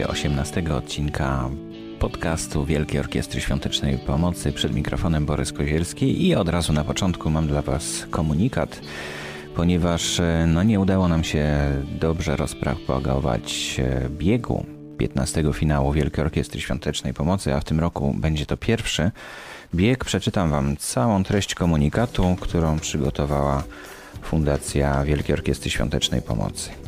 Słuchacie 18 odcinka podcastu Wielkiej Orkiestry Świątecznej Pomocy. Przed mikrofonem Borys Kozielski i od razu na początku mam dla Was komunikat, ponieważ e, no, nie udało nam się dobrze rozpropagować e, biegu 15 finału Wielkiej Orkiestry Świątecznej Pomocy, a w tym roku będzie to pierwszy bieg. Przeczytam Wam całą treść komunikatu, którą przygotowała Fundacja Wielkiej Orkiestry Świątecznej Pomocy.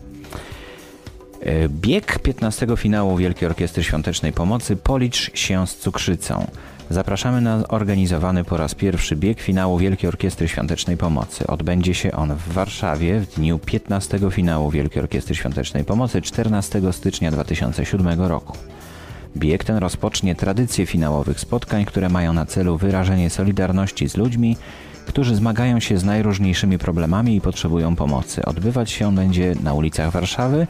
Bieg 15 finału Wielkiej Orkiestry Świątecznej Pomocy Policz się z cukrzycą. Zapraszamy na organizowany po raz pierwszy bieg finału Wielkiej Orkiestry Świątecznej Pomocy. Odbędzie się on w Warszawie w dniu 15 finału Wielkiej Orkiestry Świątecznej Pomocy 14 stycznia 2007 roku. Bieg ten rozpocznie tradycję finałowych spotkań, które mają na celu wyrażenie solidarności z ludźmi, którzy zmagają się z najróżniejszymi problemami i potrzebują pomocy. Odbywać się on będzie na ulicach Warszawy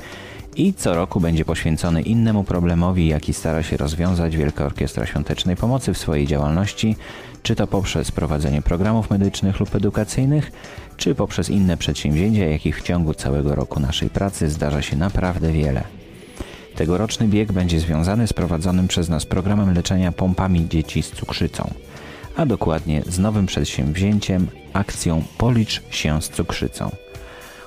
i co roku będzie poświęcony innemu problemowi, jaki stara się rozwiązać Wielka Orkiestra Świątecznej Pomocy w swojej działalności, czy to poprzez prowadzenie programów medycznych lub edukacyjnych, czy poprzez inne przedsięwzięcia, jakich w ciągu całego roku naszej pracy zdarza się naprawdę wiele. Tegoroczny bieg będzie związany z prowadzonym przez nas programem leczenia pompami dzieci z cukrzycą, a dokładnie z nowym przedsięwzięciem akcją Policz się z cukrzycą.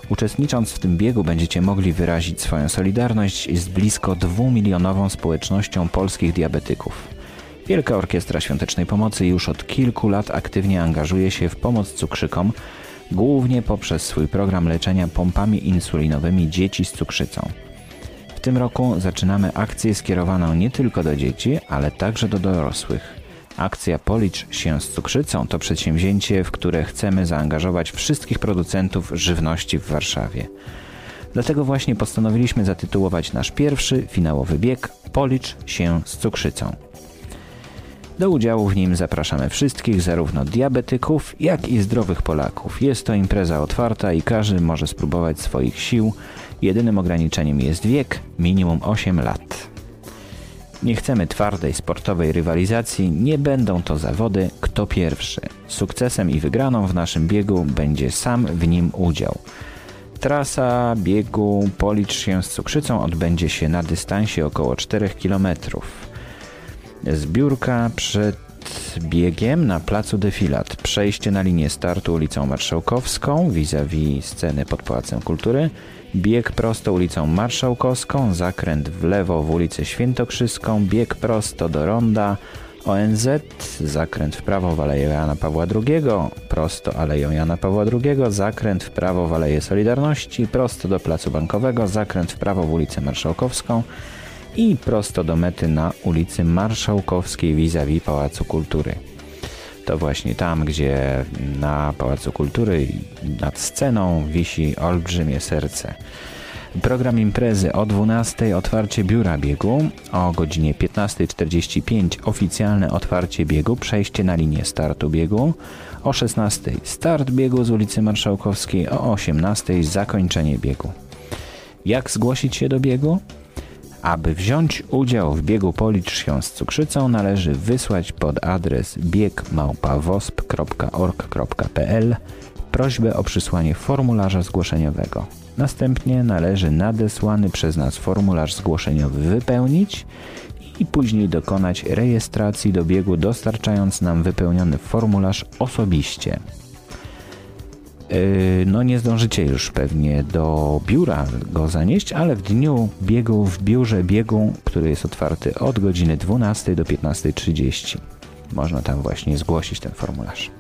Uczestnicząc w tym biegu będziecie mogli wyrazić swoją solidarność z blisko dwumilionową społecznością polskich diabetyków. Wielka Orkiestra Świątecznej Pomocy już od kilku lat aktywnie angażuje się w pomoc cukrzykom, głównie poprzez swój program leczenia pompami insulinowymi dzieci z cukrzycą. W tym roku zaczynamy akcję skierowaną nie tylko do dzieci, ale także do dorosłych. Akcja Policz się z cukrzycą to przedsięwzięcie, w które chcemy zaangażować wszystkich producentów żywności w Warszawie. Dlatego właśnie postanowiliśmy zatytułować nasz pierwszy finałowy bieg Policz się z cukrzycą. Do udziału w nim zapraszamy wszystkich, zarówno diabetyków, jak i zdrowych Polaków. Jest to impreza otwarta i każdy może spróbować swoich sił. Jedynym ograniczeniem jest wiek, minimum 8 lat. Nie chcemy twardej sportowej rywalizacji, nie będą to zawody kto pierwszy. Sukcesem i wygraną w naszym biegu będzie sam w nim udział. Trasa biegu Policz się z cukrzycą odbędzie się na dystansie około 4 km. Zbiórka przed biegiem na placu Defilat. Przejście na linię startu ulicą Marszałkowską vis-a-vis sceny pod Pałacem Kultury. Bieg prosto ulicą Marszałkowską, zakręt w lewo w ulicę Świętokrzyską, bieg prosto do Ronda ONZ, zakręt w prawo w Aleję Jana Pawła II, prosto Aleją Jana Pawła II, zakręt w prawo w Aleję Solidarności, prosto do Placu Bankowego, zakręt w prawo w ulicę Marszałkowską i prosto do mety na ulicy Marszałkowskiej vis-a-vis Pałacu Kultury to właśnie tam, gdzie na Pałacu Kultury nad sceną wisi olbrzymie serce. Program imprezy o 12 otwarcie biura biegu, o godzinie 15.45 oficjalne otwarcie biegu, przejście na linię startu biegu, o 16 start biegu z ulicy Marszałkowskiej, o 18 zakończenie biegu. Jak zgłosić się do biegu? Aby wziąć udział w biegu Policz się z cukrzycą należy wysłać pod adres biegmałpawosp.org.pl prośbę o przysłanie formularza zgłoszeniowego. Następnie należy nadesłany przez nas formularz zgłoszeniowy wypełnić i później dokonać rejestracji do biegu dostarczając nam wypełniony formularz osobiście. Yy, no nie zdążycie już pewnie do biura go zanieść, ale w dniu biegu w biurze biegu, który jest otwarty od godziny 12 do 15.30 można tam właśnie zgłosić ten formularz.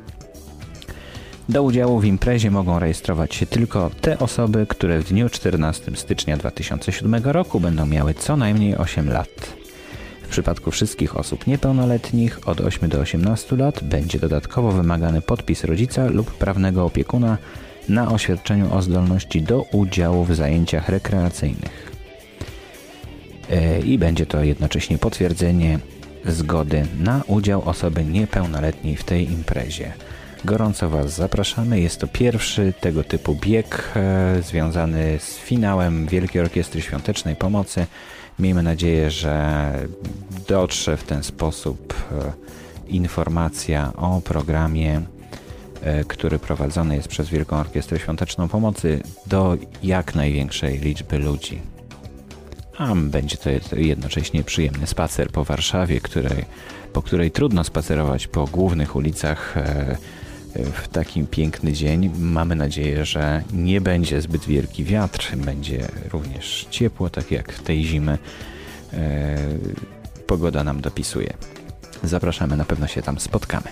Do udziału w imprezie mogą rejestrować się tylko te osoby, które w dniu 14 stycznia 2007 roku będą miały co najmniej 8 lat. W przypadku wszystkich osób niepełnoletnich od 8 do 18 lat będzie dodatkowo wymagany podpis rodzica lub prawnego opiekuna na oświadczeniu o zdolności do udziału w zajęciach rekreacyjnych. E, I będzie to jednocześnie potwierdzenie zgody na udział osoby niepełnoletniej w tej imprezie. Gorąco Was zapraszamy. Jest to pierwszy tego typu bieg e, związany z finałem Wielkiej Orkiestry Świątecznej Pomocy Miejmy nadzieję, że dotrze w ten sposób e, informacja o programie, e, który prowadzony jest przez Wielką Orkiestrę Świąteczną Pomocy do jak największej liczby ludzi. a będzie to jednocześnie przyjemny spacer po Warszawie, której, po której trudno spacerować po głównych ulicach e, w takim piękny dzień. Mamy nadzieję, że nie będzie zbyt wielki wiatr, będzie również ciepło, tak jak tej zimy e, pogoda nam dopisuje. Zapraszamy, na pewno się tam spotkamy.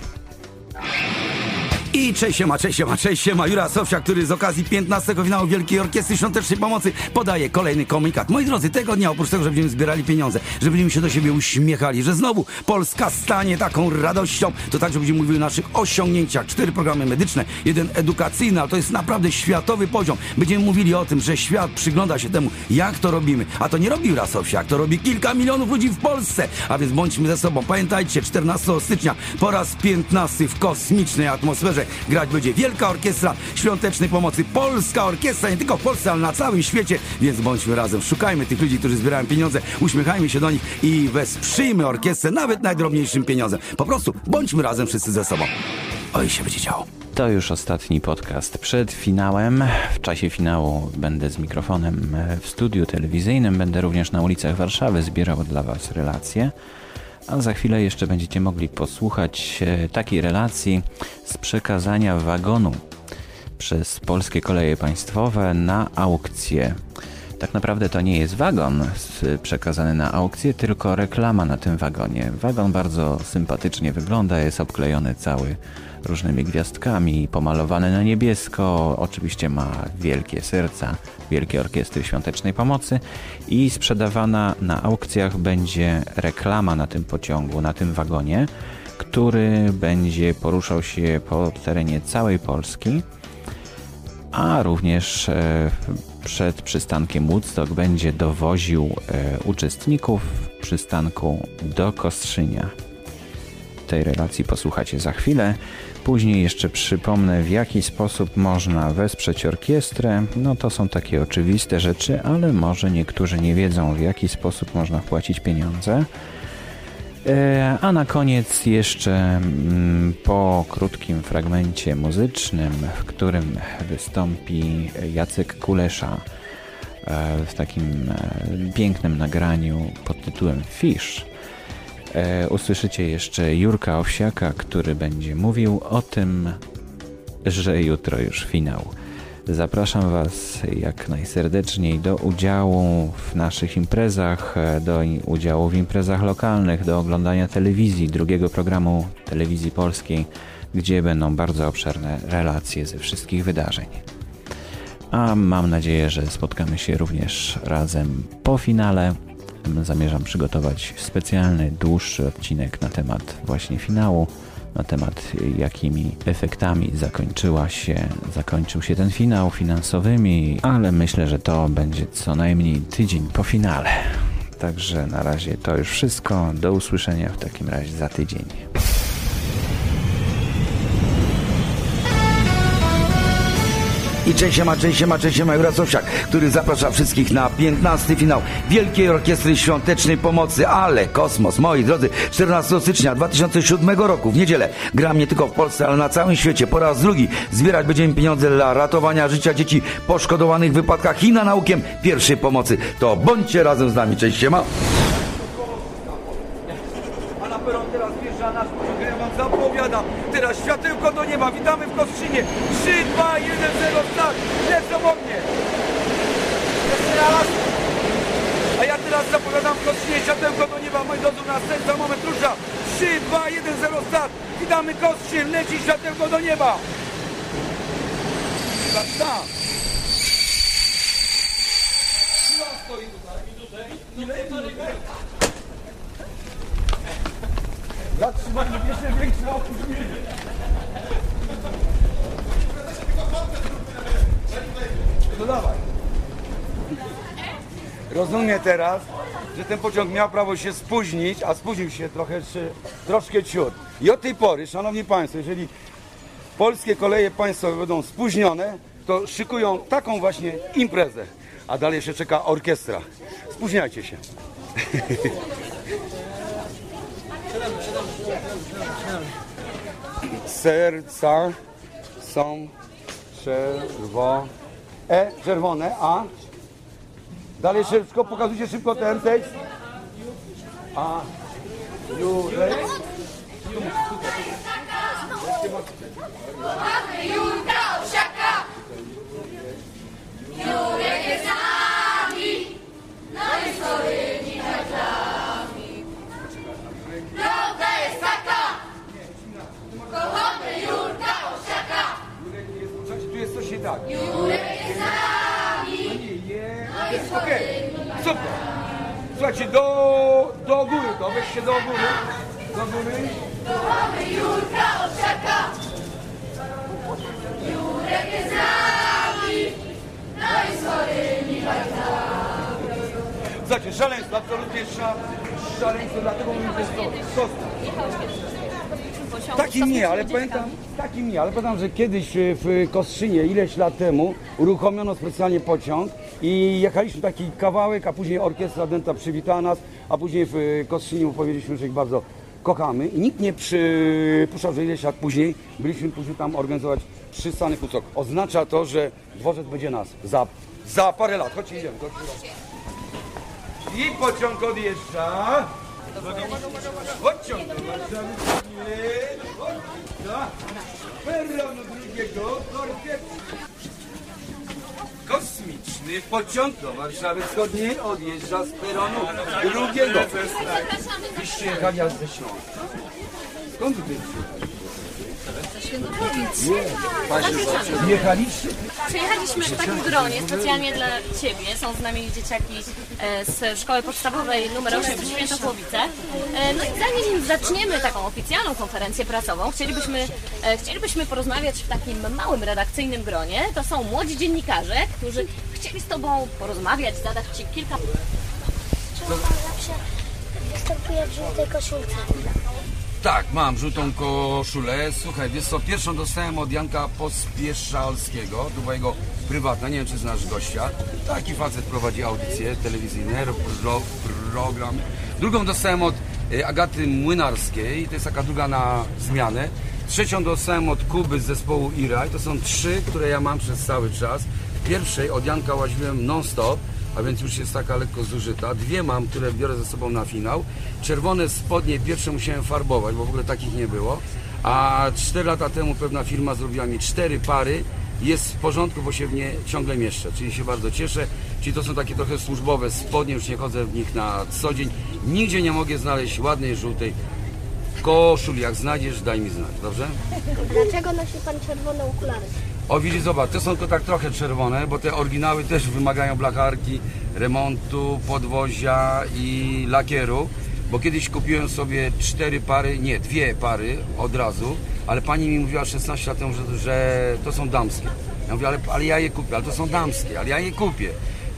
I cześć siema, cześć siema, cześć siema. Jura Sofia, który z okazji 15 finału Wielkiej Orkiestry Świątecznej Pomocy podaje kolejny komunikat. Moi drodzy, tego dnia oprócz tego, że będziemy zbierali pieniądze, że będziemy się do siebie uśmiechali, że znowu Polska stanie taką radością, to także będziemy mówili o naszych osiągnięciach. Cztery programy medyczne, jeden edukacyjny, ale to jest naprawdę światowy poziom. Będziemy mówili o tym, że świat przygląda się temu, jak to robimy. A to nie robi Jura Sofia, to robi kilka milionów ludzi w Polsce. A więc bądźmy ze sobą. Pamiętajcie, 14 stycznia po raz 15 w kosmicznej atmosferze grać będzie Wielka Orkiestra Świątecznej Pomocy. Polska orkiestra, nie tylko w Polsce, ale na całym świecie, więc bądźmy razem. Szukajmy tych ludzi, którzy zbierają pieniądze, uśmiechajmy się do nich i wesprzyjmy orkiestrę nawet najdrobniejszym pieniądzem. Po prostu bądźmy razem wszyscy ze sobą. Oj, się będzie działo. To już ostatni podcast przed finałem. W czasie finału będę z mikrofonem w studiu telewizyjnym, będę również na ulicach Warszawy zbierał dla Was relacje. A za chwilę jeszcze będziecie mogli posłuchać e, takiej relacji z przekazania wagonu przez polskie koleje państwowe na aukcję. Tak naprawdę to nie jest wagon przekazany na aukcję, tylko reklama na tym wagonie. Wagon bardzo sympatycznie wygląda, jest obklejony cały różnymi gwiazdkami, pomalowany na niebiesko. Oczywiście ma wielkie serca, wielkie orkiestry świątecznej pomocy i sprzedawana na aukcjach będzie reklama na tym pociągu, na tym wagonie, który będzie poruszał się po terenie całej Polski, a również e, przed przystankiem Woodstock będzie dowoził e, uczestników przystanku do Kostrzynia. Tej relacji posłuchacie za chwilę. Później jeszcze przypomnę, w jaki sposób można wesprzeć orkiestrę. No to są takie oczywiste rzeczy, ale może niektórzy nie wiedzą, w jaki sposób można wpłacić pieniądze. E, a na koniec jeszcze mm, po krótkim fragmencie muzycznym, w którym wystąpi Jacek Kulesza e, w takim e, pięknym nagraniu pod tytułem Fish usłyszycie jeszcze Jurka Owsiaka, który będzie mówił o tym, że jutro już finał. Zapraszam Was jak najserdeczniej do udziału w naszych imprezach, e, do udziału w imprezach lokalnych, do oglądania telewizji, drugiego programu telewizji polskiej, gdzie będą bardzo obszerne relacje ze wszystkich wydarzeń. A mam nadzieję, że spotkamy się również razem po finale zamierzam przygotować specjalny, dłuższy odcinek na temat właśnie finału, na temat jakimi efektami zakończyła się, zakończył się ten finał finansowymi, ale myślę, że to będzie co najmniej tydzień po finale. Także na razie to już wszystko. Do usłyszenia w takim razie za tydzień. I cześć siema, cześć siema, cześć siema, Jura Sowsiak, który zaprasza wszystkich na 15 finał Wielkiej Orkiestry Świątecznej Pomocy, ale kosmos, moi drodzy, 14 stycznia 2007 roku w niedzielę gram nie tylko w Polsce, ale na całym świecie. Po raz drugi zbierać będziemy pieniądze dla ratowania życia dzieci poszkodowanych w wypadkach i na naukiem pierwszej pomocy. To bądźcie razem z nami, cześć siema. A na peron teraz wjeżdża nasz zapowiadam. Teraz światełko do nieba, witamy w Kostrzynie. 3, 2, 1, 0, start. Lecą ognie. Jeszcze raz. A ja teraz zapowiadam w Kostrzynie światełko do nieba. Moi drodzy, na za moment rusza. 3, 2, 1, 0, start. Witamy Kostrzyn, leci światełko do nieba. On stoi tutaj? Ile? Ile? Zatrzymanie jeszcze większe opóźnienie. No dawaj. Rozumiem teraz, że ten pociąg miał prawo się spóźnić, a spóźnił się trochę, czy, troszkę ciut. I od tej pory, szanowni państwo, jeżeli polskie koleje państwowe będą spóźnione, to szykują taką właśnie imprezę. A dalej jeszcze czeka orkiestra. Spóźniajcie się. Serca są czerwone. E, czerwone, a Dalej szybko, pokazujcie szybko ten tekst. A Jurek. Jurka Owsiaka! Jurek jest z nami! No i swoimi Kochamy Jurka Owsiaka! Słuchajcie, tu jest coś nie tak. Jurek jest z nami! Nie, jest okej. Super. Słuchajcie, do, do góry to, weźcie do góry. Do góry. Kochamy Jurka Owsiaka! Jurek jest z nami! No i swoimi haklami. Słuchajcie, szaleństwo, absolutnie sza, szaleństwo, dlatego mówię, że jest to kostka. Takim nie, ale pamiętam, takim nie, ale pamiętam, że kiedyś e, w Kostrzynie, ileś lat temu, uruchomiono specjalnie pociąg i jechaliśmy taki kawałek, a później orkiestra Denta przywitała nas, a później w e, Kostrzynie powiedzieliśmy, że ich bardzo kochamy i nikt nie przypuszczał, że ileś lat później byliśmy później tam organizować przystany Kucok. Oznacza to, że dworzec będzie nas za, za parę lat. Chodźcie, idziemy. Chodźcie. I pociąg odjeżdża. Perronu drugiego kortetu. Kosmiczny pociąg do Warszawy Wschodniej odjeżdża z peronu drugiego. Ze Śląska. Skąd wy Jechaliście? Przyjechaliśmy w takim gronie specjalnie dla Ciebie. Są z nami dzieciaki e, z szkoły podstawowej numer 8 w Świętokłowice. E, No i zanim zaczniemy taką oficjalną konferencję prasową, chcielibyśmy, e, chcielibyśmy porozmawiać w takim małym redakcyjnym gronie. To są młodzi dziennikarze, którzy chcieli z Tobą porozmawiać, zadać Ci kilka Czemu występuje w żółtej koszulce? Tak, mam żółtą koszulę. Słuchaj, wiesz co, pierwszą dostałem od Janka Pospieszalskiego, to jego prywatna, nie wiem czy znasz gościa. Taki facet prowadzi audycje telewizyjne, pro, program. Drugą dostałem od e, Agaty Młynarskiej, to jest taka druga na zmianę. Trzecią dostałem od Kuby z zespołu Ira i to są trzy, które ja mam przez cały czas. Pierwszej od Janka łaziłem non-stop, a więc już jest taka lekko zużyta. Dwie mam, które biorę ze sobą na finał. Czerwone spodnie pierwsze musiałem farbować, bo w ogóle takich nie było. A 4 lata temu pewna firma zrobiła mi cztery pary. Jest w porządku, bo się w nie ciągle mieszczę, czyli się bardzo cieszę. Czyli to są takie trochę służbowe spodnie, już nie chodzę w nich na co dzień. Nigdzie nie mogę znaleźć ładnej, żółtej koszuli. Jak znajdziesz, daj mi znać, dobrze? Dlaczego nosi pan czerwone okulary? O widzisz, zobacz, te są tylko tak trochę czerwone, bo te oryginały też wymagają blacharki, remontu, podwozia i lakieru. Bo kiedyś kupiłem sobie cztery pary, nie, dwie pary od razu, ale pani mi mówiła 16 lat temu, że, że to są damskie. Ja mówię, ale, ale ja je kupię, ale to są damskie, ale ja je kupię.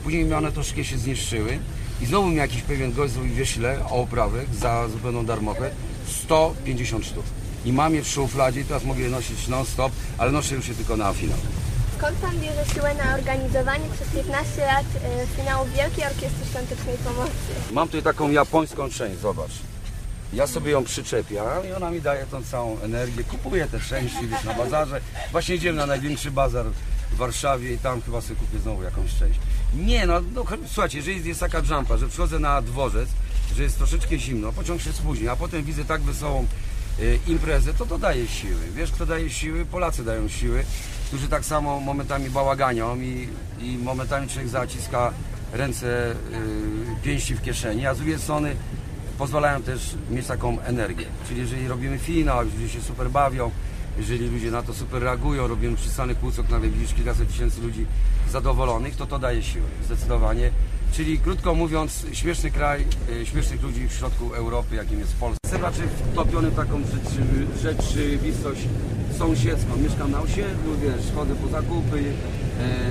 Później mi one troszkę się zniszczyły i znowu mi jakiś pewien gość zrobił, wiesz ile, o oprawek za zupełną darmochę, 150 sztuk. I mam je w szufladzie i teraz mogę je nosić non-stop, ale noszę już je tylko na finał. Skąd pan bierze siłę na organizowanie przez 15 lat e, finału Wielkiej Orkiestry Świątecznej Pomocy? Mam tutaj taką japońską część, zobacz. Ja sobie ją przyczepiam i ona mi daje tą całą energię. Kupuję te części, wiesz, na bazarze. Właśnie idziemy na największy bazar w Warszawie i tam chyba sobie kupię znowu jakąś część. Nie, no, no słuchajcie, jeżeli jest taka jumpa, że przychodzę na dworzec, że jest troszeczkę zimno, pociąg się spóźni, a potem widzę tak wesołą y, imprezę, to to daje siły. Wiesz, kto daje siły? Polacy dają siły, którzy tak samo momentami bałaganią i, i momentami człowiek zaciska ręce, y, pięści w kieszeni, a z drugiej strony pozwalają też mieć taką energię. Czyli jeżeli robimy finał, ludzie się super bawią, jeżeli ludzie na to super reagują, robimy przystany kłócok, nawet widzisz kilkaset tysięcy ludzi zadowolonych, to to daje siłę, zdecydowanie. Czyli krótko mówiąc, śmieszny kraj, e, śmiesznych ludzi w środku Europy, jakim jest Polska. Jestem raczej wtopiony w taką rzeczy, rzeczywistość sąsiedzką. Mieszkam na osiedlu, wiesz, chodzę po zakupy,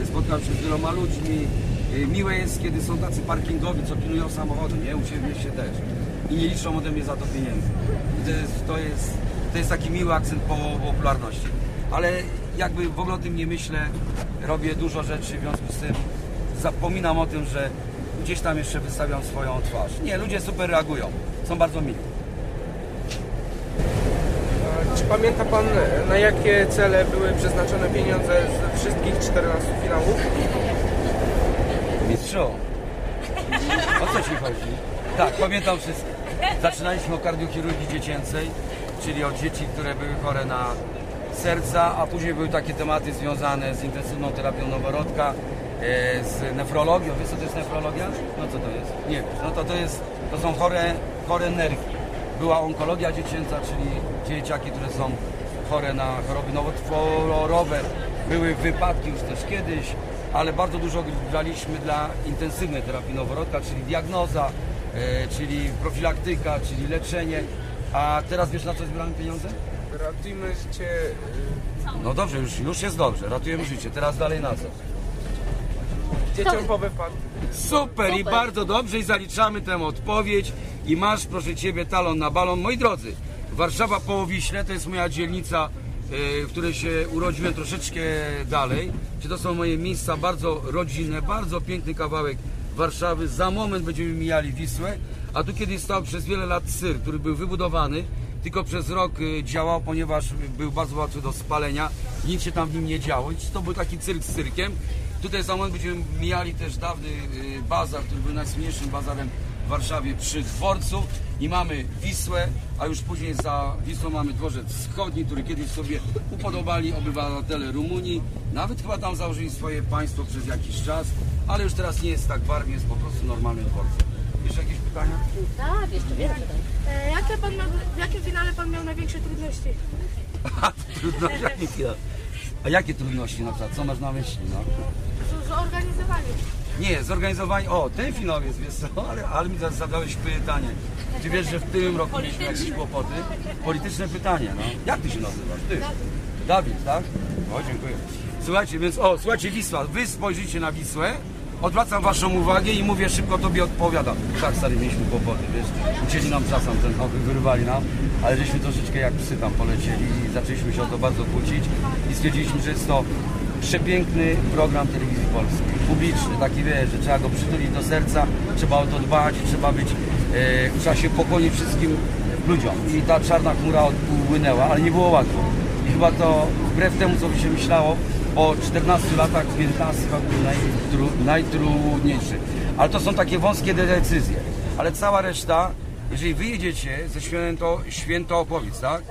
e, spotkam się z wieloma ludźmi. E, Miłe jest, kiedy są tacy parkingowi, co pilnują samochody, nie? U Ciebie mieście też. I nie liczą ode mnie za to pieniędzy. To jest, to jest, to jest taki miły akcent po popularności. Ale jakby w ogóle o tym nie myślę, robię dużo rzeczy, w związku z tym zapominam o tym, że gdzieś tam jeszcze wystawiam swoją twarz. Nie, ludzie super reagują, są bardzo mili. Czy pamięta Pan, na jakie cele były przeznaczone pieniądze z wszystkich 14 finałów? Mistrzu, O co ci chodzi? Tak, pamiętam wszystko. Zaczynaliśmy od kardiochirurgii dziecięcej, czyli od dzieci, które były chore na serca, a później były takie tematy związane z intensywną terapią noworodka, e, z nefrologią. Wiesz co to jest nefrologia? No co to jest? Nie wiesz. No to to jest, to są chore, chore nerki. Była onkologia dziecięca, czyli dzieciaki, które są chore na choroby nowotworowe. Były wypadki już też kiedyś, ale bardzo dużo graliśmy dla intensywnej terapii noworodka, czyli diagnoza, e, czyli profilaktyka, czyli leczenie. A teraz wiesz na co zbieramy pieniądze? Ratujmy życie y, No dobrze, już, już jest dobrze, ratujemy życie. Teraz dalej na co? dzieciom po wypadku. Super, i bardzo dobrze i zaliczamy tę odpowiedź i masz proszę Ciebie talon na balon. Moi drodzy, Warszawa po Wiśle to jest moja dzielnica, e, w której się urodziłem troszeczkę dalej. Gdzie to są moje miejsca bardzo rodzinne, bardzo piękny kawałek Warszawy. Za moment będziemy mijali Wisłę, a tu kiedyś stał przez wiele lat syr, który był wybudowany, tylko przez rok e, działał, ponieważ był bardzo łatwy do spalenia. Nic się tam w nim nie działo. To był taki cyrk z cyrkiem. Tutaj za moment będziemy mijali też dawny y, bazar, który był najsłynniejszym bazarem w Warszawie przy dworcu i mamy Wisłę, a już później za Wisłą mamy dworzec wschodni, który kiedyś sobie upodobali obywatele Rumunii. Nawet chyba tam założyli swoje państwo przez jakiś czas, ale już teraz nie jest tak barwnie, jest po prostu normalnym dworcem. Jeszcze jakieś pytania? Tak, jeszcze wiele pytań. E, jakie pan miał, w jakim finale pan miał największe trudności? Trudności? Jakie- A jakie trudności na przykład? Co masz na myśli? No? Z, zorganizowanie. Nie, zorganizowanie. O, ten finał jest, wiesz co, ale, ale mi zadałeś pytanie. Czy wiesz, że w tym roku mieliśmy jakieś kłopoty? Polityczne pytanie, no. Jak ty się nazywasz? Ty? Dawid, tak? O, dziękuję. Słuchajcie, więc o, słuchajcie, Wisła. Wy spojrzycie na Wisłę, odwracam waszą uwagę i mówię szybko tobie odpowiadam. Tak, stary, mieliśmy kłopoty, wiesz. Ucięli nam czasem ten okry, wyrwali nam, ale żeśmy troszeczkę jak psy tam polecieli i zaczęliśmy się o to bardzo kłócić i stwierdziliśmy, że jest to przepiękny program telewizji polskiej, publiczny, taki wiesz, że trzeba go przytulić do serca, trzeba o to dbać, trzeba być, e, trzeba się pokłonić wszystkim ludziom. I ta czarna chmura upłynęła, ale nie było łatwo. I chyba to wbrew temu, co by się myślało, po 14 latach 15 rok był najtru, najtrudniejszy. Ale to są takie wąskie decyzje. Ale cała reszta, jeżeli wyjedziecie ze Święto, Świętoopowic, tak?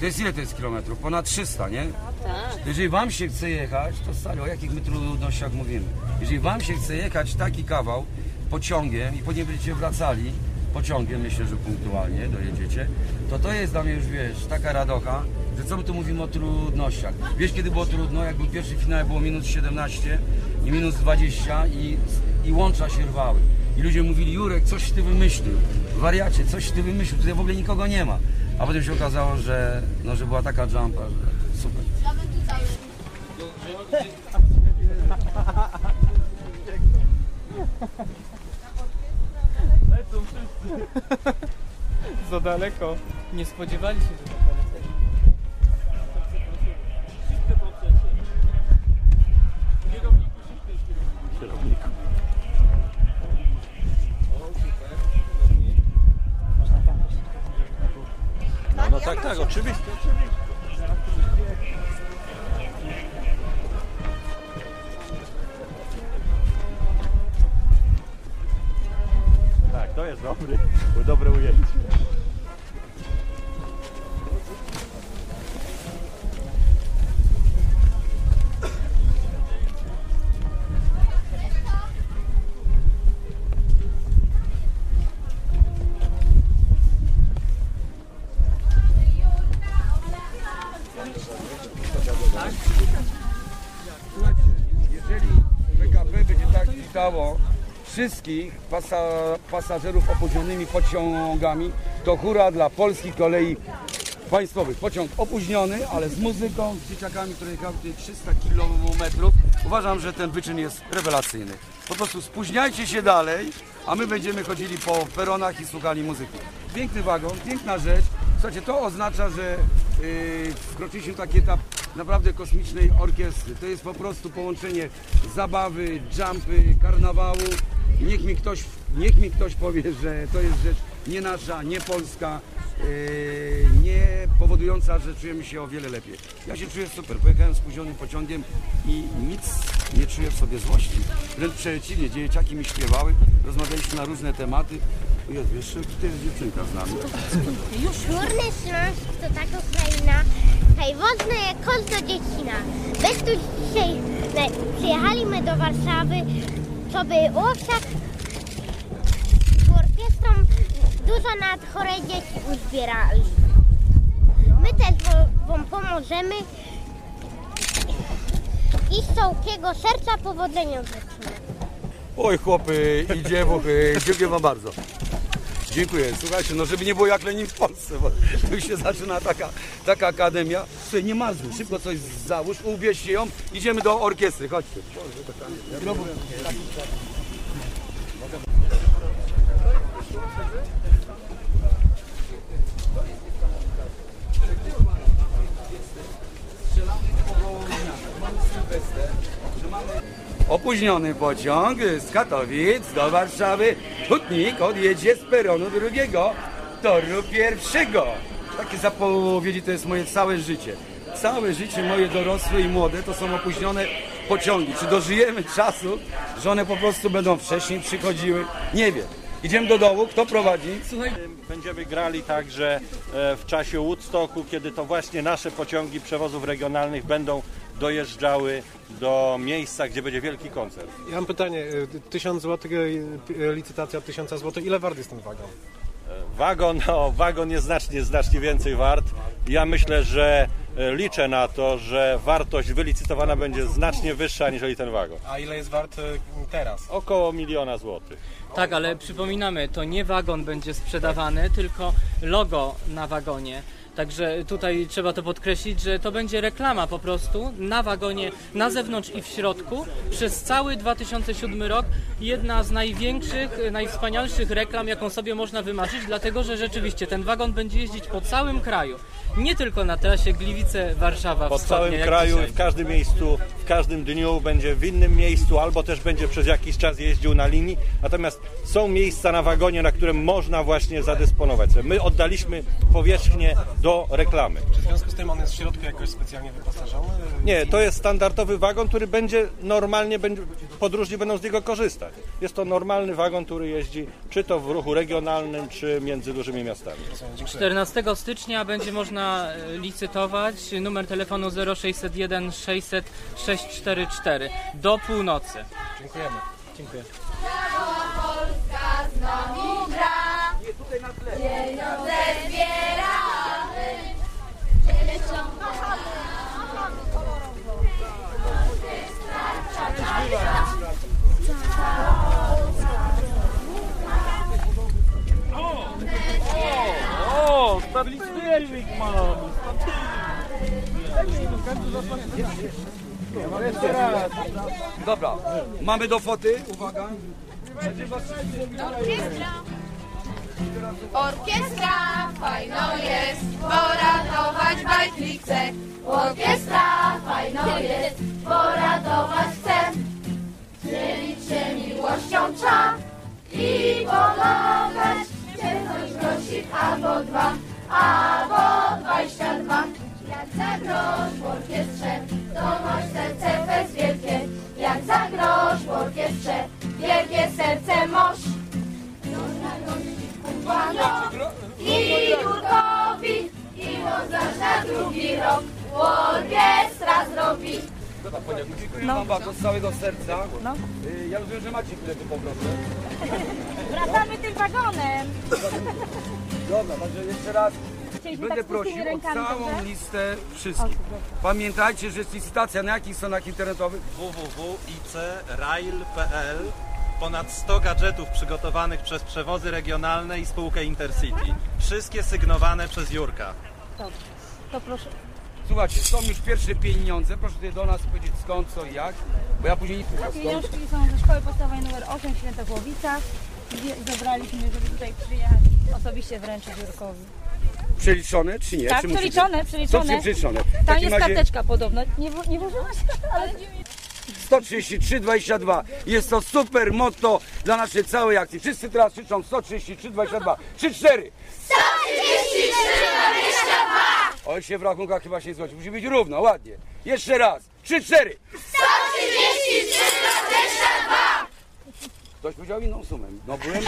To jest ile to jest kilometrów? Ponad 300, nie? Tak. Jeżeli wam się chce jechać, to stary, o jakich my trudnościach mówimy? Jeżeli wam się chce jechać taki kawał pociągiem i później będziecie wracali pociągiem, myślę, że punktualnie dojedziecie, to to jest dla mnie już, wiesz, taka radocha, że co my tu mówimy o trudnościach. Wiesz, kiedy było trudno? Jak był pierwszy finał, było minus 17 i minus 20 i, i łącza się rwały. I ludzie mówili, Jurek, coś ty wymyślił, wariacie, coś ty wymyślił, tutaj w ogóle nikogo nie ma. A potem się okazało, że, no, że była taka jumpa, że super. Za daleko. Nie spodziewali się, że wszystkich pasa, pasażerów opóźnionymi pociągami, to hura dla polskich kolei państwowych. Pociąg opóźniony, ale z muzyką, z dzieciakami, które jechały tutaj 300 km. Uważam, że ten wyczyn jest rewelacyjny. Po prostu spóźniajcie się dalej, a my będziemy chodzili po peronach i słuchali muzyki. Piękny wagon, piękna rzecz. Słuchajcie, to oznacza, że yy, wkroczyliśmy w taki etap naprawdę kosmicznej orkiestry. To jest po prostu połączenie zabawy, jumpy, karnawału. Niech mi ktoś, niech mi ktoś powie, że to jest rzecz nie nasza, nie polska, yy, nie powodująca, że czujemy się o wiele lepiej. Ja się czuję super. Pojechałem spóźnionym pociągiem i nic nie czuję w sobie złości. Wręcz przeciwnie, dzieciaki mi śpiewały, rozmawialiśmy na różne tematy. O Jezu, jeszcze tutaj jest dziewczynka z nami. Górny Śląsk to taka kraina, hej wodna jak koz do dziecina. My tu dzisiaj przyjechaliśmy do Warszawy, co by owsiak z orkiestrą dużo nad chore dzieci uzbierali. My też wam pomożemy i z całkiego serca powodzenia życzymy. Oj chłopy i dziewuchy, dziękuję wam bardzo. Dziękuję. Słuchajcie, no żeby nie było jak Lenin w Polsce, bo tu się zaczyna taka, taka akademia. Słuchaj, nie marzuj, szybko coś załóż, ubierzcie ją, idziemy do orkiestry, chodźcie. Opóźniony pociąg z Katowic do Warszawy. Hutnik odjedzie z peronu drugiego, toru pierwszego. Takie zapowiedzi to jest moje całe życie. Całe życie moje dorosłe i młode to są opóźnione pociągi. Czy dożyjemy czasu, że one po prostu będą wcześniej przychodziły? Nie wiem. Idziemy do dołu, kto prowadzi? Będziemy grali także e, w czasie Woodstocku, kiedy to właśnie nasze pociągi przewozów regionalnych będą dojeżdżały do miejsca, gdzie będzie wielki koncert. Ja mam pytanie, y, 1000 zł, licytacja od 1000 zł, ile wart jest ten wagon? Wagon, no, wagon jest znacznie, znacznie więcej wart. Ja myślę, że e, liczę na to, że wartość wylicytowana będzie znacznie wyższa niż ten wagon. A ile jest wart y, teraz? Około miliona złotych. Tak, ale przypominamy, to nie wagon będzie sprzedawany, tylko logo na wagonie. Także tutaj trzeba to podkreślić, że to będzie reklama po prostu na wagonie, na zewnątrz i w środku. Przez cały 2007 rok jedna z największych, najwspanialszych reklam, jaką sobie można wymarzyć, dlatego że rzeczywiście ten wagon będzie jeździć po całym kraju. Nie tylko na trasie Gliwice-Warszawa Po całym kraju, dzisiaj. w każdym miejscu, w każdym dniu będzie w innym miejscu, albo też będzie przez jakiś czas jeździł na linii. Natomiast są miejsca na wagonie, na którym można właśnie zadysponować. My oddaliśmy powierzchnię do reklamy. Czy w związku z tym on jest w środku jakoś specjalnie wyposażony? Nie, to jest standardowy wagon, który będzie normalnie, podróżni będą z niego korzystać. Jest to normalny wagon, który jeździ czy to w ruchu regionalnym, czy między dużymi miastami. 14 stycznia będzie można e, licytować numer telefonu 0601 600 644 do północy. Dziękujemy. Dziękuję. Polska z nami gra. Pieniądze zbieramy. Stabilny mam! Dobra, mamy do foty, uwaga. Orkiestra fajno jest, poratować bajtli chce. Orkiestra fajno jest, poratować chce. Dzielić się miłością trza i pomagać. Grosik albo dwa, albo dwa. Jak zagrosz w orkiestrze, to masz serce bez wielkie. Jak zagrosz w orkiestrze, wielkie serce moż. Pano i Jurkowi i Łozarz na drugi rok orkiestra zrobi. Dziękuję wam bardzo z całego serca. Y, Ja rozumiem, że macie bilety po prostu. Wracamy tym wagonem. Dobra, także jeszcze raz Chcieliśmy będę tak z pustymi prosił o rękami, całą dobrze? listę wszystkich. Pamiętajcie, że jest licytacja na jakich stronach internetowych? www.icrail.pl Ponad 100 gadżetów przygotowanych przez przewozy regionalne i spółkę Intercity. Wszystkie sygnowane przez Jurka. To proszę. Słuchajcie, są już pierwsze pieniądze. Proszę tutaj do nas powiedzieć skąd, co i jak. Bo ja później skąd. Pieniążki są ze szkoły podstawowej numer 8 w Świętogłowicach. Zbie- Zebraliśmy, żeby tutaj przyjechać osobiście wręczyć Jurkowi. Przeliczone czy nie? Tak, czy musi przeliczone, być? przeliczone. Są przeliczone. W Tam takim jest razie karteczka podobno. Nie, w- nie włożyłaś? Ale 133, 22. Jest to super motto dla naszej całej akcji. Wszyscy teraz krzyczą 133, 22. 3, 4. 133, 22! Oj się w rachunkach chyba się nie zgodzi. Musi być równo, ładnie. Jeszcze raz. Trzy, cztery. 133,22! Ktoś powiedział inną sumę. No byłem...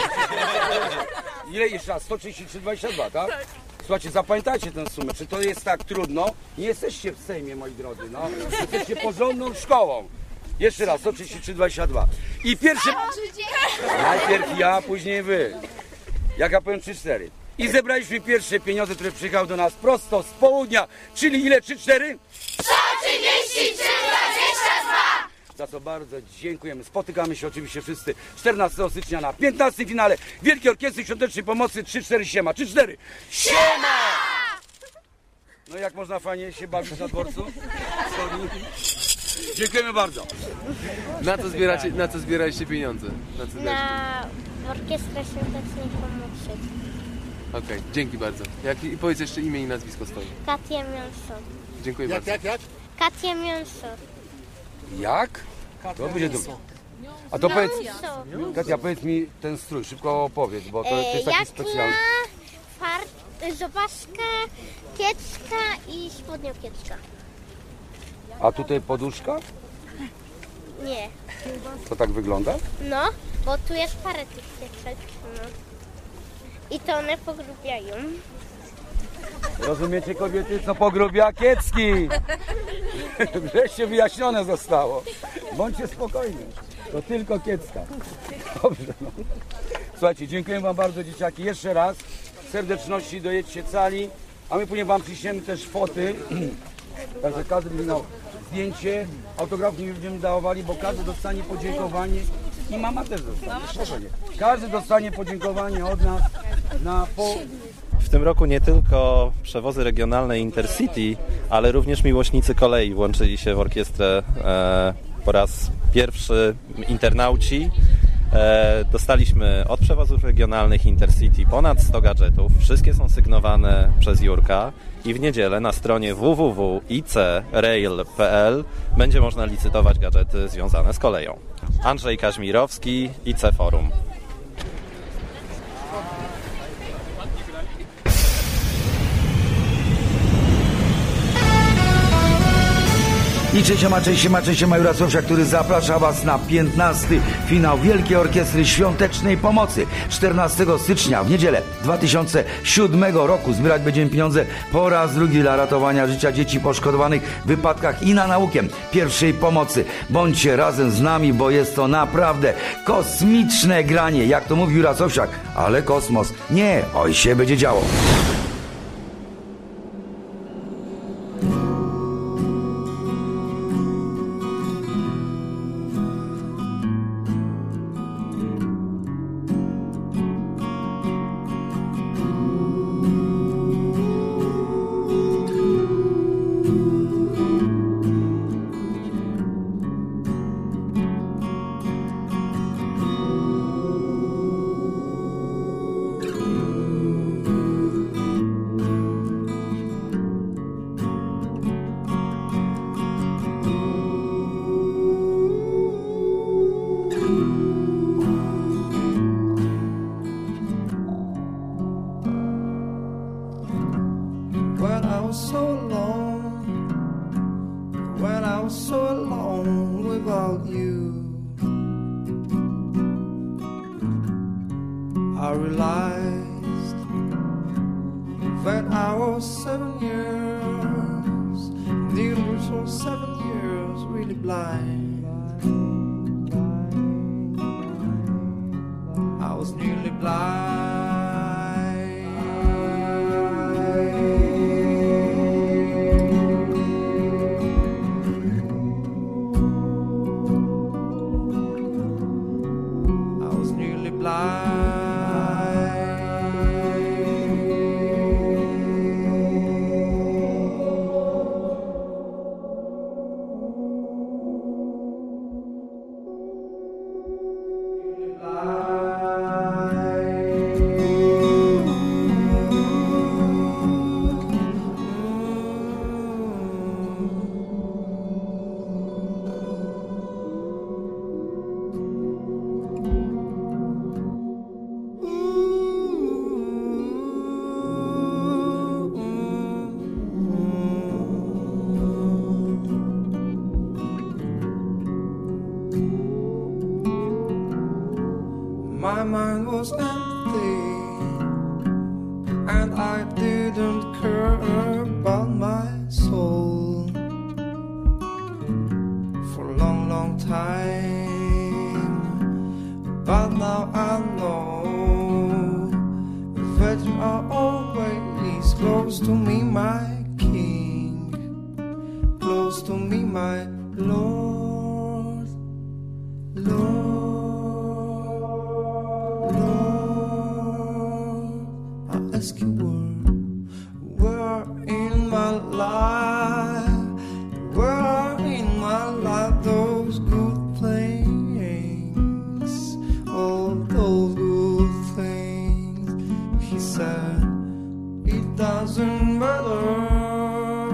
Ile jeszcze raz? 133,22, tak? Słuchajcie, zapamiętajcie tę sumę. Czy to jest tak trudno? Nie jesteście w Sejmie, moi drodzy, no. Jesteście porządną szkołą. Jeszcze raz, 133,22. I pierwszy... Najpierw ja, później wy. Jak ja powiem 3-4. I zebraliśmy pierwsze pieniądze, które przyjechały do nas prosto z południa, czyli ile 3-4? 133,22! Za co bardzo dziękujemy. Spotykamy się oczywiście wszyscy 14 stycznia na 15 finale Wielkiej Orkiestry Świątecznej Pomocy 3-4 Siema. 3-4 Siema! No jak można fajnie się bawić na dworcu? Sorry. Dziękujemy bardzo. Na co, zbieracie, na co zbieraliście pieniądze? Na co? Na Orkiestrę Świątecznej Pomocy. Okej, dzięki bardzo. Jak, I powiedz jeszcze imię i nazwisko swoje. Katia Miąso. Dziękuję bardzo. jak, jak? Katia Miąso. Jak? To będzie dobrze. A to powiedz, Miąso. Katia, powiedz mi ten strój, szybko opowiedz, bo to, to jest taki specjalny. fart, zobaszka, kiecka i spodnią kiecka. A tutaj poduszka? Nie. To tak wygląda? No, bo tu jest parę tych kiecek. No. I to one pogrubiają. Rozumiecie kobiety, co pogrubia kiecki? Wreszcie wyjaśnione zostało. Bądźcie spokojni. To tylko kiecka. Dobrze. No. Słuchajcie, dziękuję wam bardzo dzieciaki. Jeszcze raz. Serdeczności dojedźcie cali. A my później wam przyśniemy też foty. Także każdy miał zdjęcie. Autograf nie będziemy dawali, bo każdy dostanie podziękowanie. I mama też dostanie. Każdy dostanie podziękowanie od nas na po, W tym roku nie tylko przewozy regionalne Intercity, ale również miłośnicy kolei włączyli się w orkiestrę e, po raz pierwszy internauci. E, dostaliśmy od przewozów regionalnych Intercity ponad 100 gadżetów. Wszystkie są sygnowane przez Jurka i w niedzielę na stronie www.icrail.pl będzie można licytować gadżety związane z koleją. Andrzej Kaźmirowski, IC Forum. I cześć, siema, cześć, siema, cześć, siema, Jura Sofia, który zaprasza Was na 15. finał Wielkiej Orkiestry Świątecznej Pomocy. 14 stycznia w niedzielę 2007 roku zbierać będziemy pieniądze po raz drugi dla ratowania życia dzieci poszkodowanych w wypadkach i na naukę pierwszej pomocy. Bądźcie razem z nami, bo jest to naprawdę kosmiczne granie, jak to mówi Jura Sowsiak, ale kosmos. Nie, oj się będzie działo. Ask you where, where in my life, where in my life those good things, all those good things. He said, It doesn't matter.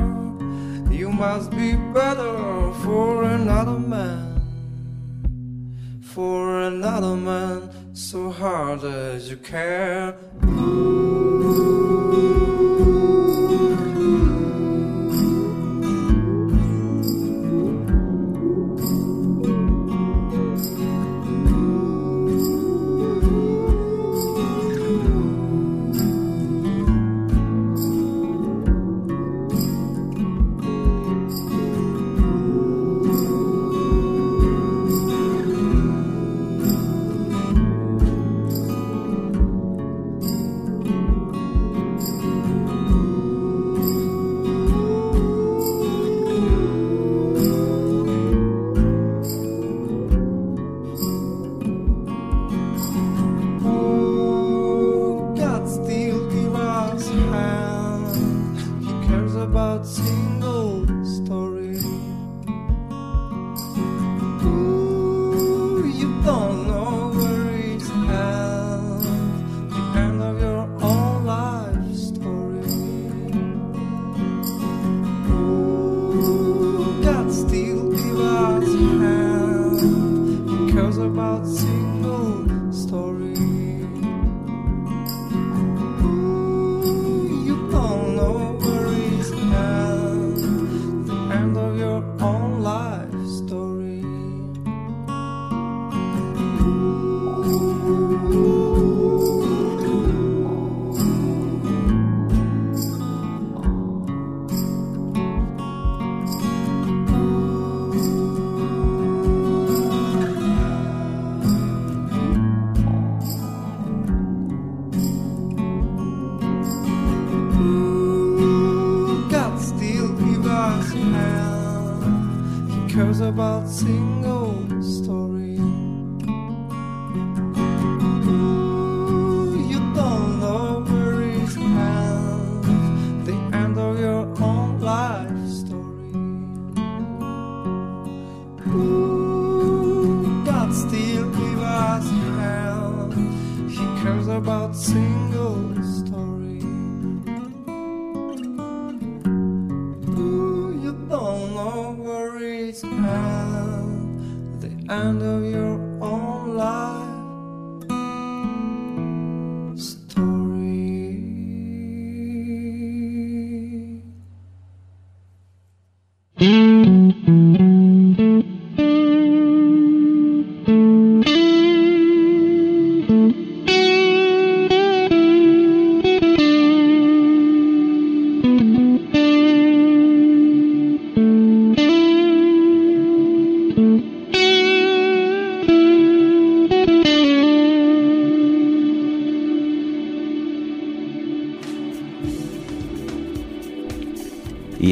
You must be better for another man, for another man, so hard as you care. It's at. The end of your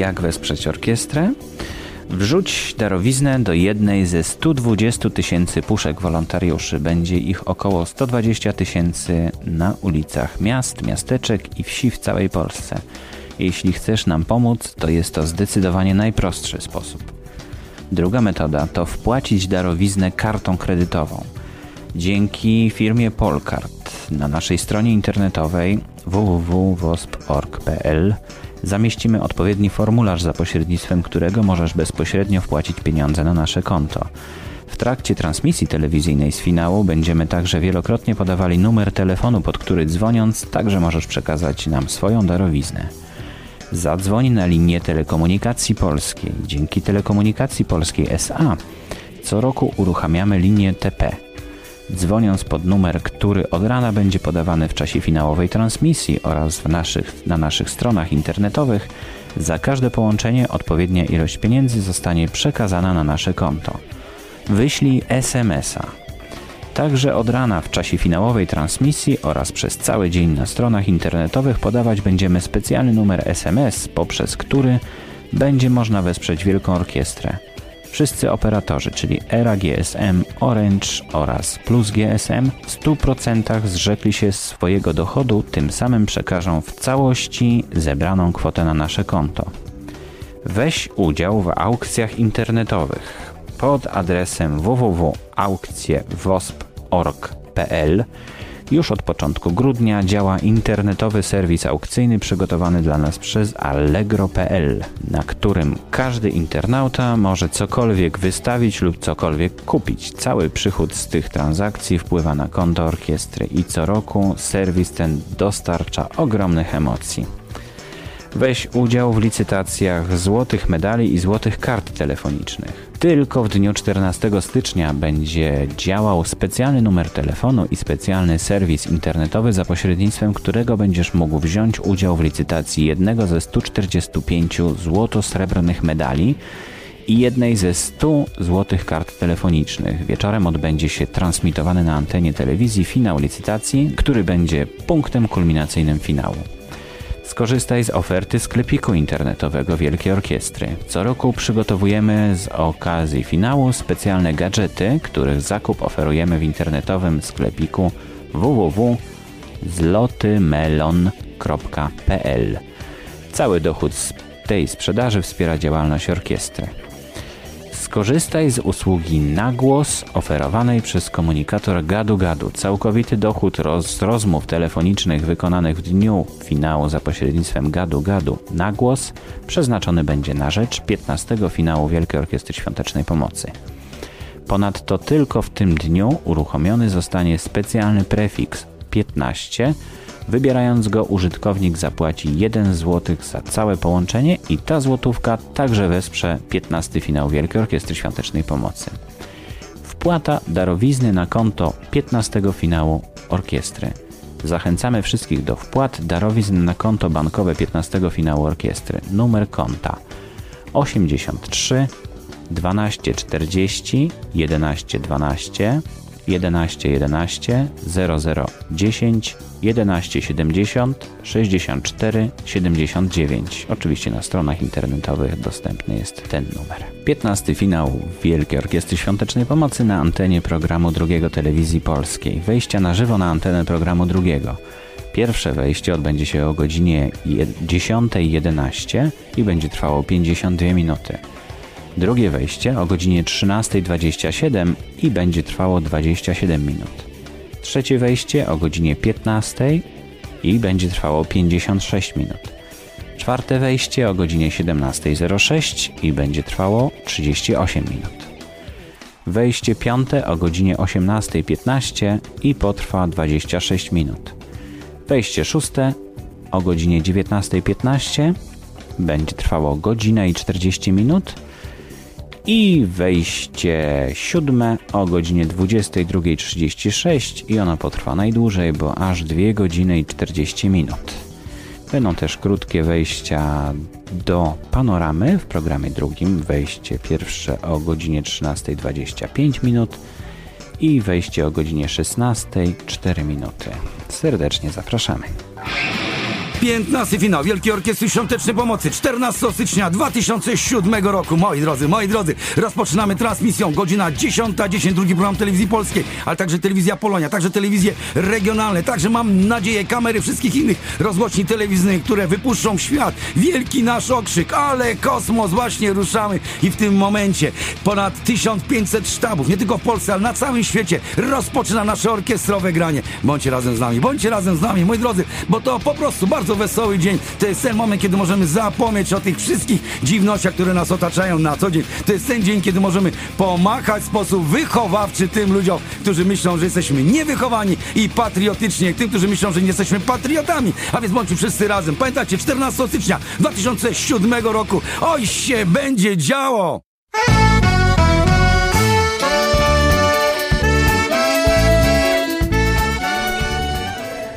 Jak wesprzeć orkiestrę? Wrzuć darowiznę do jednej ze 120 tysięcy puszek wolontariuszy. Będzie ich około 120 tysięcy na ulicach miast, miasteczek i wsi w całej Polsce. Jeśli chcesz nam pomóc, to jest to zdecydowanie najprostszy sposób. Druga metoda to wpłacić darowiznę kartą kredytową. Dzięki firmie Polkart na naszej stronie internetowej www.wosp.org.pl zamieścimy odpowiedni formularz, za pośrednictwem którego możesz bezpośrednio wpłacić pieniądze na nasze konto. W trakcie transmisji telewizyjnej z finału będziemy także wielokrotnie podawali numer telefonu, pod który dzwoniąc także możesz przekazać nam swoją darowiznę. Zadzwoń na linię Telekomunikacji Polskiej. Dzięki Telekomunikacji Polskiej SA co roku uruchamiamy linię TP. Dzwoniąc pod numer, który od rana będzie podawany w czasie finałowej transmisji oraz naszych, na naszych stronach internetowych, za każde połączenie odpowiednia ilość pieniędzy zostanie przekazana na nasze konto. Wyślij SMS-a. Także od rana w czasie finałowej transmisji oraz przez cały dzień na stronach internetowych podawać będziemy specjalny numer SMS, poprzez który będzie można wesprzeć Wielką Orkiestrę. Wszyscy operatorzy, czyli ERA GSM, Orange oraz Plus GSM w 100% zrzekli się swojego dochodu, tym samym przekażą w całości zebraną kwotę na nasze konto. Weź udział w aukcjach internetowych pod adresem www.aukcjewosp.org.pl już od początku grudnia działa internetowy serwis aukcyjny przygotowany dla nas przez Allegro.pl, na którym każdy internauta może cokolwiek wystawić lub cokolwiek kupić. Cały przychód z tych transakcji wpływa na konto orkiestry i co roku serwis ten dostarcza ogromnych emocji. Weź udział w licytacjach złotych medali i złotych kart telefonicznych. Tylko w dniu 14 stycznia będzie działał specjalny numer telefonu i specjalny serwis internetowy, za pośrednictwem którego będziesz mógł wziąć udział w licytacji jednego ze 145 złoto-srebrnych medali i jednej ze 100 złotych kart telefonicznych. Wieczorem odbędzie się transmitowany na antenie telewizji finał licytacji, który będzie punktem kulminacyjnym finału. Skorzystaj z oferty sklepiku internetowego Wielkiej Orkiestry. Co roku przygotowujemy z okazji finału specjalne gadżety, których zakup oferujemy w internetowym sklepiku www.zlotymelon.pl. Cały dochód z tej sprzedaży wspiera działalność orkiestry. Skorzystaj z usługi Nagłos oferowanej przez komunikator Gadu Gadu. Całkowity dochód z rozmów telefonicznych wykonanych w dniu finału za pośrednictwem Gadu Gadu Nagłos przeznaczony będzie na rzecz 15 finału Wielkiej Orkiestry Świątecznej Pomocy. Ponadto tylko w tym dniu uruchomiony zostanie specjalny prefiks 15 Wybierając go, użytkownik zapłaci 1 zł za całe połączenie i ta złotówka także wesprze 15 finał Wielkiej Orkiestry Świątecznej Pomocy. Wpłata darowizny na konto 15 finału orkiestry. Zachęcamy wszystkich do wpłat darowizn na konto bankowe 15 finału orkiestry. Numer konta 83 12 40 11 12 11 11 00 10 11 70 64 79. Oczywiście na stronach internetowych dostępny jest ten numer. 15 finał Wielkiej Orkiestry Świątecznej Pomocy na antenie programu drugiego Telewizji Polskiej. Wejścia na żywo na antenę programu drugiego. Pierwsze wejście odbędzie się o godzinie 10.11 i będzie trwało 52 minuty. Drugie wejście o godzinie 13.27 i będzie trwało 27 minut. Trzecie wejście o godzinie 15 i będzie trwało 56 minut. Czwarte wejście o godzinie 17.06 i będzie trwało 38 minut. Wejście piąte o godzinie 18.15 i potrwa 26 minut. Wejście szóste o godzinie 19.15 będzie trwało godzinę i 40 minut i wejście siódme o godzinie 22.36 i ono potrwa najdłużej, bo aż 2 godziny i 40 minut. Będą też krótkie wejścia do panoramy w programie drugim. Wejście pierwsze o godzinie 13.25 minut i wejście o godzinie 16.04 minuty. Serdecznie zapraszamy. 15 finał Wielkiej Orkiestry Świątecznej Pomocy 14 stycznia 2007 roku. Moi drodzy, moi drodzy, rozpoczynamy transmisją. Godzina 10.10, 10, drugi program telewizji polskiej, ale także telewizja Polonia, także telewizje regionalne, także mam nadzieję kamery wszystkich innych rozgłośni telewizyjnych, które wypuszczą w świat wielki nasz okrzyk, ale kosmos właśnie ruszamy i w tym momencie ponad 1500 sztabów, nie tylko w Polsce, ale na całym świecie rozpoczyna nasze orkiestrowe granie. Bądźcie razem z nami, bądźcie razem z nami, moi drodzy, bo to po prostu bardzo bardzo wesoły dzień. To jest ten moment, kiedy możemy zapomnieć o tych wszystkich dziwnościach, które nas otaczają na co dzień. To jest ten dzień, kiedy możemy pomachać w sposób wychowawczy tym ludziom, którzy myślą, że jesteśmy niewychowani i patriotyczni, tym, którzy myślą, że nie jesteśmy patriotami. A więc bądźmy wszyscy razem. Pamiętacie, 14 stycznia 2007 roku. Oj się będzie działo!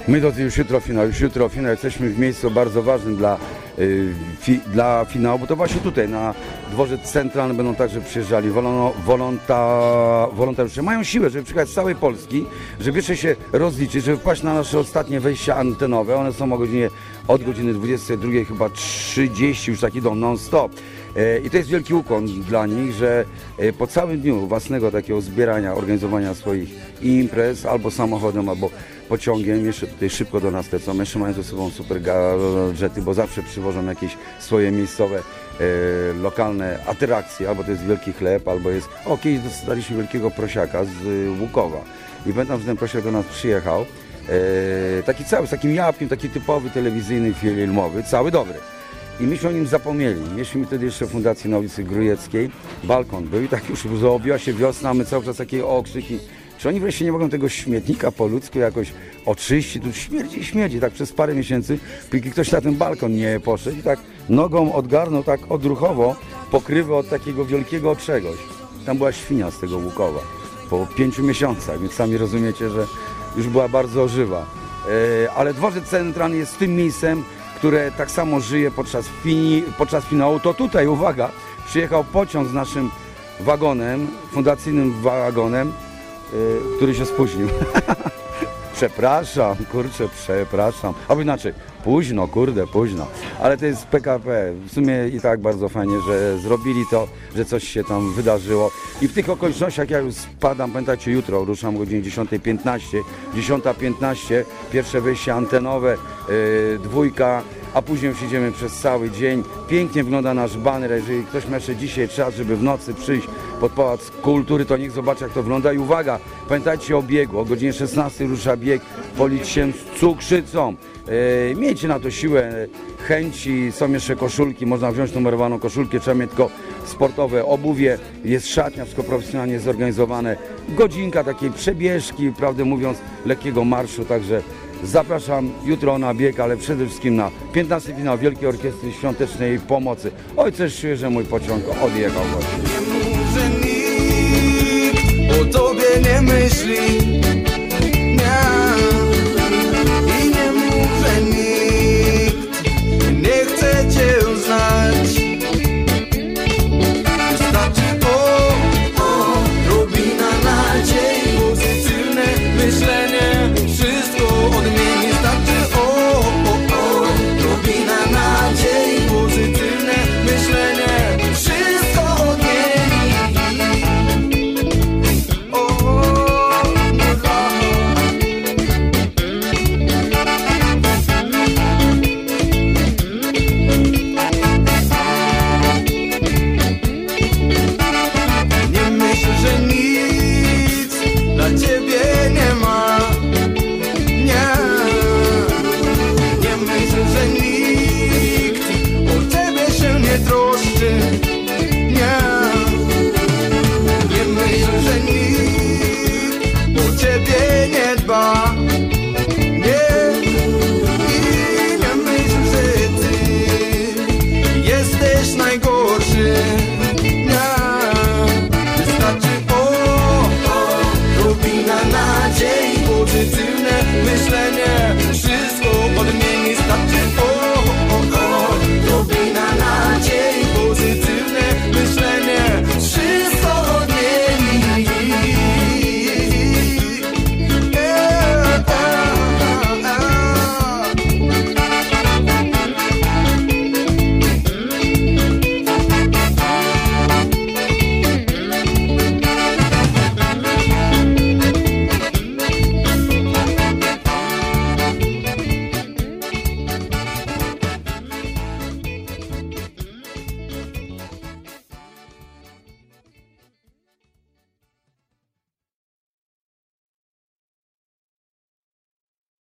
My drodzy, już jutro finał, już jutro finał. Jesteśmy w miejscu bardzo ważnym dla y, fi, dla finału, bo to właśnie tutaj na dworzec centralny będą także przyjeżdżali wolono, wolonta, wolontariusze. Mają siłę, żeby przyjechać z całej Polski, żeby jeszcze się rozliczyć, żeby wpaść na nasze ostatnie wejścia antenowe. One są o godzinie, od godziny 22 chyba 30 już tak idą non-stop. E, I to jest wielki ukłon dla nich, że e, po całym dniu własnego takiego zbierania, organizowania swoich imprez albo samochodem, albo pociągiem, jeszcze tutaj szybko do nas lecą, jeszcze mają ze sobą super gadżety, bo zawsze przywożą jakieś swoje miejscowe, e, lokalne atrakcje, albo to jest wielki chleb, albo jest, o kiedyś dostaliśmy wielkiego prosiaka z y, Łukowa i pamiętam, że ten prosiak do nas przyjechał, e, taki cały, z takim jabłkiem, taki typowy telewizyjny, filmowy, cały dobry. I myśmy o nim zapomnieli. Mieliśmy wtedy jeszcze w Fundacji na ulicy Grujeckiej. Balkon był i tak już zrobiła się wiosna, my cały czas takie okrzyki. Czy oni wreszcie nie mogą tego śmietnika po ludzku jakoś oczyścić? Tu śmierdzi śmierdzi. Tak przez parę miesięcy, póki ktoś na ten balkon nie poszedł i tak nogą odgarnął tak odruchowo pokrywę od takiego wielkiego czegoś. Tam była świnia z tego Łukowa po pięciu miesiącach, więc sami rozumiecie, że już była bardzo żywa. E, ale dworzec centralny jest tym miejscem, które tak samo żyje podczas, fini, podczas finału. To tutaj, uwaga, przyjechał pociąg z naszym wagonem, fundacyjnym wagonem, który się spóźnił. Przepraszam, kurczę, przepraszam. Albo inaczej, późno, kurde, późno. Ale to jest PKP. W sumie i tak bardzo fajnie, że zrobili to, że coś się tam wydarzyło. I w tych okolicznościach ja już spadam, pamiętacie, jutro ruszam o godzinie 10.15. 10.15, pierwsze wejście antenowe, yy, dwójka, a później już idziemy przez cały dzień. Pięknie wygląda nasz baner. Jeżeli ktoś ma jeszcze dzisiaj czas, żeby w nocy przyjść pod Pałac Kultury, to niech zobaczy, jak to wygląda. I uwaga, pamiętajcie o biegu. O godzinie 16 rusza bieg polić się z cukrzycą. E, miejcie na to siłę, chęci, są jeszcze koszulki, można wziąć numerowaną koszulkę, trzeba mieć tylko sportowe obuwie, jest szatnia, wszystko profesjonalnie zorganizowane, godzinka takiej przebieżki, prawdę mówiąc, lekkiego marszu, także Zapraszam jutro na bieg, ale przede wszystkim na 15 finał Wielkiej Orkiestry Świątecznej Pomocy. Oj, coś czuję, że mój pociąg odjechał właśnie. Nie mów, nikt o tobie nie myśli. Nie. I nie mów, nikt nie chce cię znać.